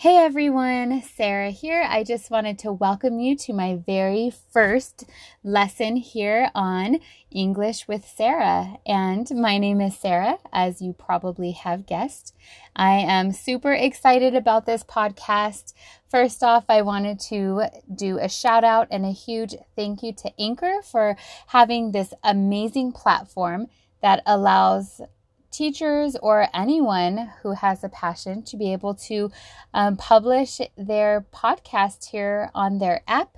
Hey everyone, Sara here. I just wanted to welcome you to my very first lesson here on English with Sara. And my name is Sara, as you probably have guessed. I am super excited about this podcast. First off, I wanted to do a shout out and a huge thank you to Anchor for having this amazing platform that allows teachers or anyone who has a passion to be able to um, publish their podcast here on their app.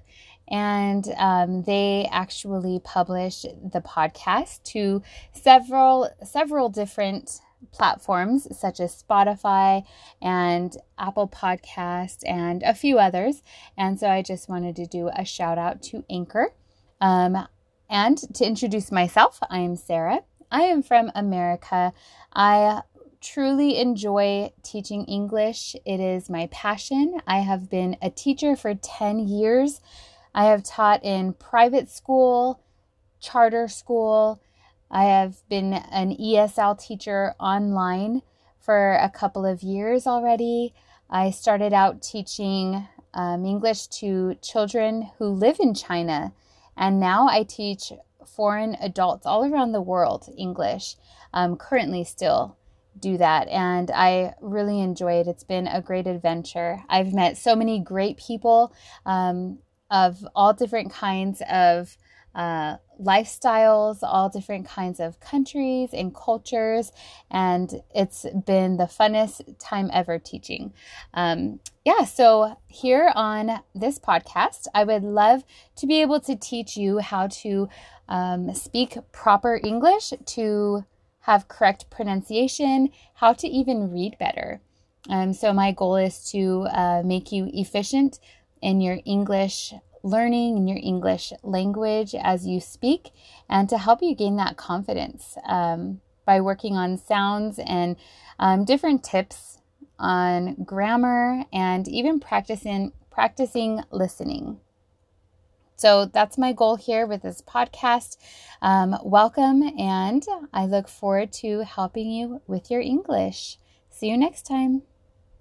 And um, they actually publish the podcast to several several different platforms such as Spotify and Apple Podcast and a few others. And so I just wanted to do a shout out to Anchor. Um, and to introduce myself, I am Sara. I am from America. I truly enjoy teaching English. It is my passion. I have been a teacher for 10 years. I have taught in private school, charter school. I have been an ESL teacher online for a couple of years already. I started out teaching um, English to children who live in China, and now I teach foreign adults all around the world English. Um, currently, still do that, and I really enjoy it. It's been a great adventure. I've met so many great people um, of all different kinds of uh, lifestyles, all different kinds of countries and cultures, and it's been the funnest time ever teaching. Um, yeah, so here on this podcast, I would love to be able to teach you how to um, speak proper English, to have correct pronunciation, how to even read better. Um, so, my goal is to uh, make you efficient in your English learning your English language as you speak and to help you gain that confidence um, by working on sounds and um, different tips on grammar and even practicing practicing listening. So that's my goal here with this podcast. Um, welcome, and I look forward to helping you with your English. See you next time.